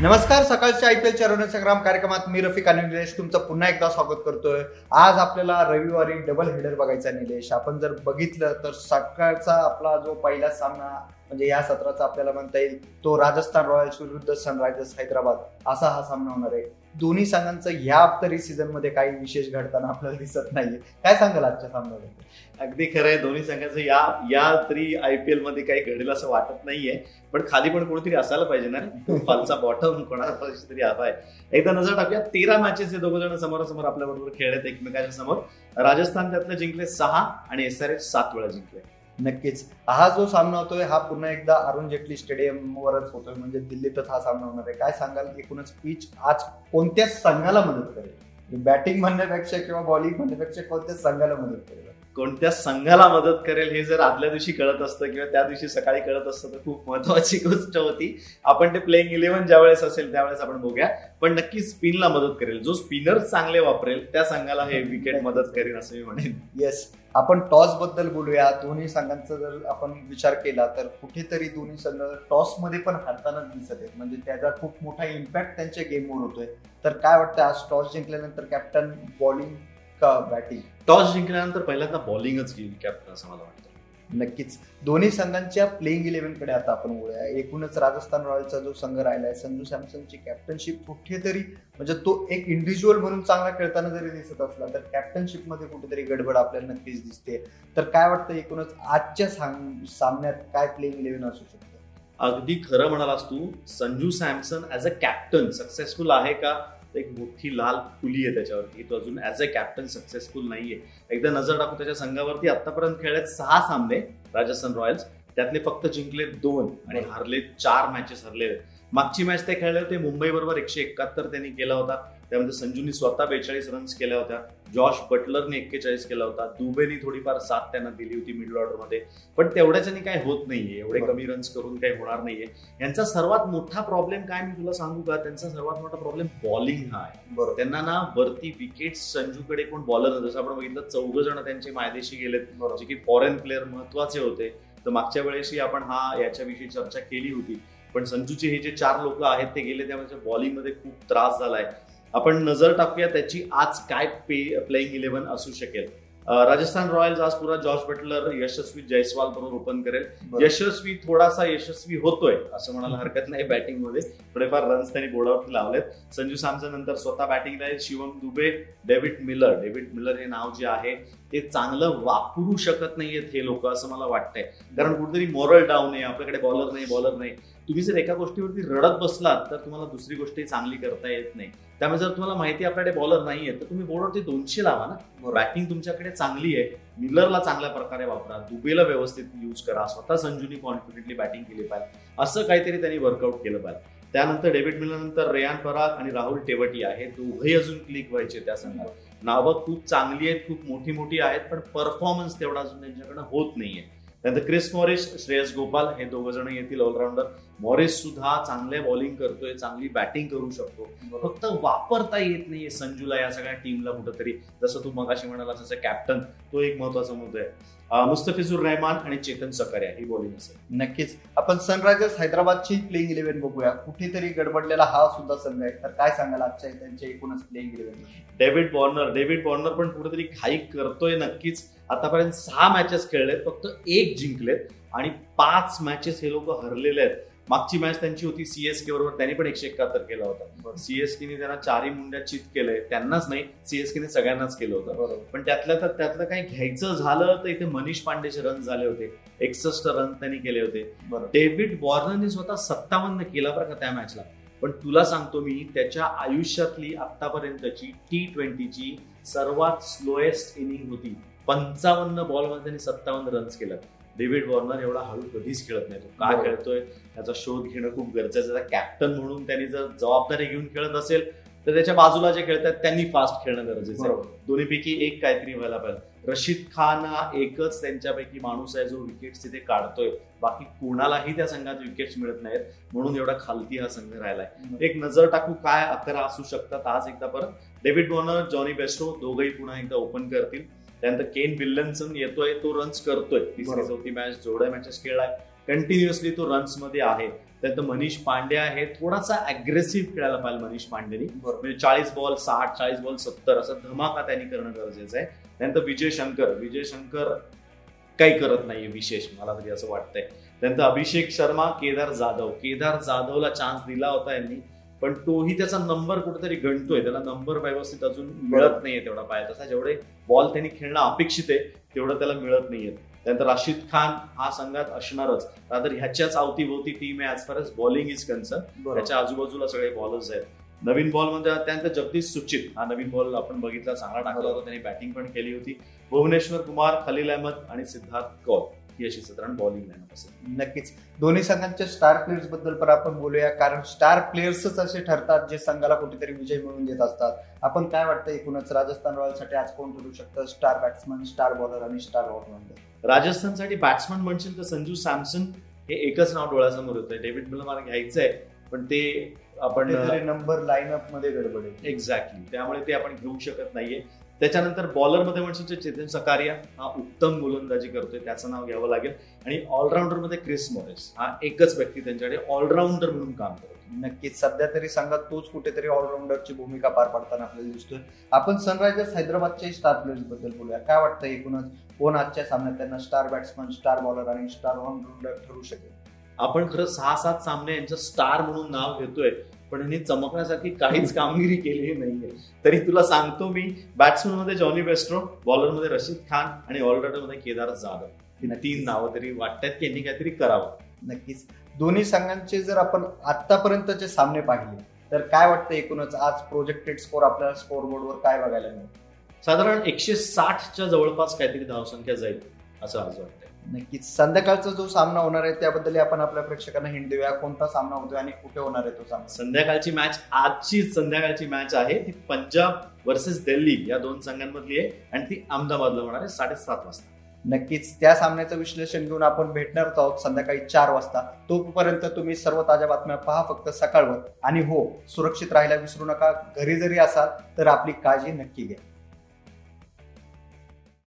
नमस्कार सकाळच्या I P एलच्या चरण संग्राम कार्यक्रमात मी रफिक आणि निलेश तुमचं पुन्हा एकदा स्वागत करतोय. आज आपल्याला रविवारी डबल हेडर बघायचा निलेश. आपण जर बघितलं तर सकाळचा आपला जो पहिला सामना म्हणजे या सत्राचा आपल्याला म्हणता येईल तो राजस्थान रॉयल्स विरुद्ध सनरायझर्स हैदराबाद असा हा सामना होणार आहे. दोन्ही संघांचं ह्या तरी सीझनमध्ये काही विशेष घडताना आपल्याला दिसत नाहीये. काय सांगाल आजच्या सामन्याबद्दल? अगदी खरं आहे दोन्ही संघाचं या या तरी आय पी एलमध्ये काही घडेल असं वाटत नाहीये. पण खाली पण कोणीतरी असायला पाहिजे ना? रे. खालचा बॉटम कोणाला तरी हवा आहे. एकदा नजर टाकूया तेरा मॅचेस हे दोघं जण समोरासमोर आपल्या बरोबर खेळत एकमेकाच्या समोर. राजस्थान त्यातलं जिंकले सहा आणि एस आर एच सात वेळा जिंकले. नक्कीच. हा जो सामना होतोय हा पुन्हा एकदा अरुण जेटली स्टेडियम वरच होतोय म्हणजे दिल्लीतच हा सामना होणार आहे. काय सांगाल? एकूणच पिच आज कोणत्या संघाला मदत करेल? बॅटिंग म्हणण्यापेक्षा किंवा बॉलिंग म्हणण्यापेक्षा कोणत्या संघाला मदत करेल? कोणत्या संघाला मदत करेल हे जर आदल्या दिवशी कळत असतं किंवा त्या दिवशी सकाळी कळत असतं तर खूप महत्वाची गोष्ट होती. आपण ते प्लेइंग इलेव्हन ज्या वेळेस असेल त्यावेळेस आपण बघूया. पण नक्की स्पिनला मदत करेल. जो स्पिनर चांगले वापरेल त्या संघाला हे विकेट मदत करेल असं मी म्हणेन. येस आपण टॉसबद्दल बोलूया. दोन्ही संघांचा जर आपण विचार केला तर कुठेतरी दोन्ही संघ टॉसमध्ये पण हरताना दिसत आहेत. म्हणजे त्याचा खूप मोठा इम्पॅक्ट त्यांच्या गेमवर होतोय. तर काय वाटतं आज टॉस जिंकल्यानंतर कॅप्टन बॉलिंग का बॅटिंग टॉस जिंकल्यानंतर पहिल्यांदा बॉलिंगच घेईल कॅप्टन असं मला वाटतं. नक्कीच. दोन्ही संघांच्या प्लेइंग इलेव्हनकडे आता आपण वळूया. एकूणच राजस्थान रॉयल्सचा जो संघ राहिलाय संजू सॅमसनची कॅप्टनशिप कुठेतरी म्हणजे तो एक इंडिव्हिज्युअल म्हणून चांगला खेळताना जरी दिसत असला तर कॅप्टनशिपमध्ये कुठेतरी गडबड आपल्याला नक्कीच दिसते. तर काय वाटतं एकूणच आजच्या साम- सामन्यात काय प्लेइंग इलेव्हन असू शकतं? अगदी खरं म्हणालास तू. Sanju Samson as a captain successful आहे का? एक मोठी लाल फुली आहे त्याच्यावरती. तो अजून ॲज अ कॅप्टन सक्सेसफुल नाहीये. एकदा नजर टाकू त्याच्या संघावरती आतापर्यंत खेळत सहा सामने राजस्थान रॉयल्स. त्यातले फक्त जिंकले दोन आणि हारले हरले चार मॅचेस हरलेले. मागची मॅच ते खेळले होते मुंबई बरोबर एकशे एकाहत्तर त्यांनी केला होता. त्यामध्ये संजूनी स्वतः बेचाळीस रन्स केल्या होत्या. जॉश बटलरने एक्केचाळीस केला होता. दुबेनी थोडीफार साथ त्यांना दिली होती मिडल ऑर्डरमध्ये पण तेवढ्याच्यानी काही होत नाहीये. एवढे. कमी रन्स करून काही होणार नाहीये. यांचा सर्वात मोठा प्रॉब्लेम काय मी तुला सांगू का? त्यांचा सर्वात मोठा प्रॉब्लेम बॉलिंग हा आहे. त्यांना ना वरती विकेट संजूकडे कोण बॉलर जसं आपण बघितलं चौघ जण त्यांचे मायदेशी गेलेत. जे की फॉरेन प्लेअर महत्त्वाचे होते. तर मागच्या वेळेसही आपण हा याच्याविषयी चर्चा केली होती. पण संजूचे हे जे चार लोक आहेत ते गेले त्यामुळे बॉलिंगमध्ये खूप त्रास झालाय. आपण नजर टाकूया त्याची आज काय पे प्लेइंग इलेव्हन असू शकेल. राजस्थान रॉयल्स आज पुरा जॉर्ज बटलर यशस्वी जयस्वाल बरोबर ओपन करेल. यशस्वी थोडासा यशस्वी होतोय असं म्हणायला हरकत नाही बॅटिंगमध्ये. थोडेफार रन्स त्यांनी बोर्डावरती लावलेत. संजू सॅमसन नंतर स्वतः बॅटिंगला आहे Shivam Dube David Miller. David Miller हे नाव जे आहे ते चांगलं वापरू शकत नाहीयेत हे लोक असं मला वाटतंय. कारण कुठेतरी मॉरल डाऊन आहे आपल्याकडे बॉलर नाही बॉलर नाही. तुम्ही जर एका गोष्टीवरती रडत बसलात तर तुम्हाला दुसरी गोष्टी चांगली करता येत नाही. त्यामुळे जर तुम्हाला माहिती आपल्याकडे बॉलर नाहीये तर तुम्ही बोर्डवरती दोनशे लावा ना. बॅटिंग तुमच्याकडे चांगली आहे. मिलरला चांगल्या प्रकारे वापरा. दुबेला व्यवस्थित यूज करा. स्वतः संजूनी कॉन्फिडेंटली बॅटिंग केली पाहिजे. असं काहीतरी त्यांनी वर्कआउट केलं पाहिजे. त्यानंतर डेव्हिड मिलरनंतर रेयान पराग आणि राहुल टेवटी हे दोघंही अजून क्लिक व्हायचे त्या संघात. नावं खूप चांगली आहेत खूप मोठी मोठी आहेत पण परफॉर्मन्स तेवढा अजून त्यांच्याकडनं होत नाहीये. त्यानंतर क्रिस मॉरिस श्रेयस गोपाल हे दोघ जण येतील ऑलराऊंडर मॉरिस सुद्धा चांगले बॉलिंग करतोय चांगली बॅटिंग करू शकतो. फक्त वापरता येत नाहीये संजूला या सगळ्या टीमला कुठंतरी. जसं तू मगाशी म्हणाला जसं कॅप्टन तो एक महत्त्वाचा मुद्दा आहे. मुस्तफिजुर रहमान आणि चेतन सकरिया ही बॉलिंग असेल. नक्कीच. आपण सनरायझर्स हैदराबादची प्लेइंग इलेव्हन बघूया. कुठेतरी गडबडलेला हा सुद्धा संघ आहे. तर काय सांगाल आजच्या त्यांच्या एकूणच playing eleven David Warner David Warner पण कुठेतरी घाई करतोय नक्कीच. आतापर्यंत सहा मॅचेस खेळलेत फक्त एक जिंकलेत आणि पाच मॅचेस हे लोक हरलेले आहेत. मागची मॅच त्यांची होती सीएसके बरोबर त्यांनी पण एकशे एकाहत्तर केला होता. सीएसकेने त्यांना चारही मुंड्या चित केलंय त्यांनाच नाही सीएसकेने सगळ्यांनाच केलं होतं. बरोबर. पण त्यातल्या तर त्यातलं काही घ्यायचं झालं तर इथे मनीष पांडेचे रन झाले होते. एकसष्ट रन त्यांनी केले होते. डेव्हिड वॉर्नरने स्वतः सत्तावन्न केला बरं का त्या मॅचला पण तुला सांगतो मी त्याच्या आयुष्यातली आतापर्यंतची टी ट्वेंटीची सर्वात स्लोएस्ट इनिंग होती. पंचावन्न बॉलमध्ये त्यांनी सत्तावन्न रन्स केलं डेव्हिड वॉर्नर एवढा हळू कधीच खेळत नाही. तो काय बरोबर. खेळतोय? त्याचा शोध घेणं खूप गरजेचं आहे. कॅप्टन म्हणून त्यांनी जर जबाबदारी घेऊन खेळत असेल तर त्याच्या बाजूला जे खेळतात त्यांनी फास्ट खेळणं गरजेचं आहे. दोन्हीपैकी एक काहीतरी व्हायला पाहिजे. रशीद खान हा एकच त्यांच्यापैकी माणूस आहे जो विकेट्स तिथे काढतोय. बाकी कोणालाही त्या संघात विकेट्स मिळत नाहीत. म्हणून एवढा खालती हा संघ राहिलाय. एक नजर टाकू काय अकरा असू शकतात आज एकदा परत. डेव्हिड वॉर्नर जॉनी बेस्टो दोघंही पुन्हा एकदा ओपन करतील. त्यानंतर केन विल्यन्सन येतोय तो रन्स करतोय. तिसरी. चौथी मॅच जेवढ्या मॅचेस खेळलाय. कंटिन्युअसली तो रन्समध्ये आहे. त्यानंतर मनीष पांडे आहे. थोडासा अग्रेसिव्ह खेळायला पाहिजे मनीष पांडेनी म्हणजे चाळीस बॉल साठ चाळीस बॉल सत्तर असा धमाका त्यांनी करणं गरजेचं आहे. त्यानंतर विजय शंकर. विजय शंकर काही करत नाहीये विशेष मला तरी असं वाटतंय. त्यानंतर अभिषेक शर्मा केदार जाधव. केदार जाधवला चान्स दिला होता यांनी. पण तोही त्याचा नंबर कुठेतरी गणतोय. त्याला नंबर व्यवस्थित अजून मिळत नाहीये तेवढा पाहिजे तसा जेवढे बॉल त्यांनी खेळणं अपेक्षित आहे तेवढं त्याला मिळत नाहीये. त्यानंतर राशीद खान हा संघात असणारच. रादर ह्याच्याच अवतीभोवती टीम आहे as far as bowling is concern त्याच्या आजूबाजूला सगळे बॉलर्स आहेत. नवीन बॉलमध्ये त्यानंतर जगदीश सुचित. हा नवीन बॉल आपण बघितला चांगला टाकला होता त्यांनी बॅटिंग पण केली होती. भुवनेश्वर कुमार खलील अहमद आणि सिद्धार्थ कौर अशी साधारण बॉलिंग लाईन असेल नक्कीच. दोन्ही संघांच्या स्टार प्लेयर्सबद्दल पण आपण बोलूया कारण स्टार प्लेयर्सच असे ठरतात जे संघाला कुठेतरी विजय मिळवून देत असतात. आपण काय वाटतं एकूणच राजस्थान रॉयल्ससाठी आज कोण ठरू शकतं? स्टार बॅट्समन स्टार बॉलर आणि स्टार ऑलराऊंडर राजस्थानसाठी बॅट्समन म्हणशील तर संजू सॅमसन हे एकच नाव डोळ्यासमोर होतं डेव्हिड मला घ्यायचंय पण ते आपण नंबर लाईनअपमध्ये गडबड आहे. एक्झॅक्टली त्यामुळे ते आपण घेऊ शकत नाहीये. त्याच्यानंतर बॉलरमध्ये म्हणशील चेतन सकारिया हा उत्तम गोलंदाजी करतोय त्याचं नाव घ्यावं लागेल. आणि ऑलराऊंडरमध्ये क्रिस मॉरेस हा एकच व्यक्ती त्यांच्याकडे ऑलराऊंडर म्हणून काम करतो. नक्कीच सध्या तरी संघात तोच कुठेतरी ऑलराऊंडरची भूमिका पार पाडताना आपल्याला दिसतोय. आपण सनरायझर्स हैदराबादच्या स्टार प्लेयर्सबद्दल बोलूया. काय वाटतं एकूणच? कोण आजच्या सामन्यात त्यांना स्टार बॅट्समन स्टार बॉलर आणि स्टार ऑलराऊंडर ठरू शकेल? आपण खरं सहा सात सामने यांचं स्टार म्हणून नाव घेतोय. पण यांनी चमकण्यासाठी काहीच कामगिरी केलेली नाहीये. तरी तुला सांगतो मी बॅट्समनमध्ये जॉनी बेस्ट्रो बॉलरमध्ये रशीद खान आणि ऑलराऊंडरमध्ये केदार जाधव. ही तीन नावं तरी वाटतात की यांनी काहीतरी करावं. नक्कीच. दोन्ही संघांचे जर आपण आतापर्यंतचे सामने पाहिले तर काय वाटतं एकूणच आज प्रोजेक्टेड स्कोर आपल्याला स्कोर बोर्डवर काय बघायला मिळेल? साधारण एकशे साठच्या जवळपास काहीतरी धावसंख्या जाईल असं आज वाटतंय. नक्कीच. संध्याकाळचा जो सामना होणार आहे त्याबद्दल आपण आपल्या प्रेक्षकांना हिंट देऊया. कोणता सामना होतोय आणि कुठे होणार आहे तो सामना? संध्याकाळची मॅच आजची संध्याकाळची मॅच आहे. ती पंजाब वर्सेस दिल्ली या दोन संघांमधली आहे आणि ती अहमदाबादला होणार आहे साडेसात वाजता. नक्कीच. त्या सामन्याचं विश्लेषण घेऊन आपण भेटणार आहोत संध्याकाळी चार वाजता. तोपर्यंत तुम्ही सर्व ताज्या बातम्या पहा फक्त सकाळवर. आणि हो सुरक्षित राहायला विसरू नका. घरी जरी असाल तर आपली काळजी नक्की घ्या.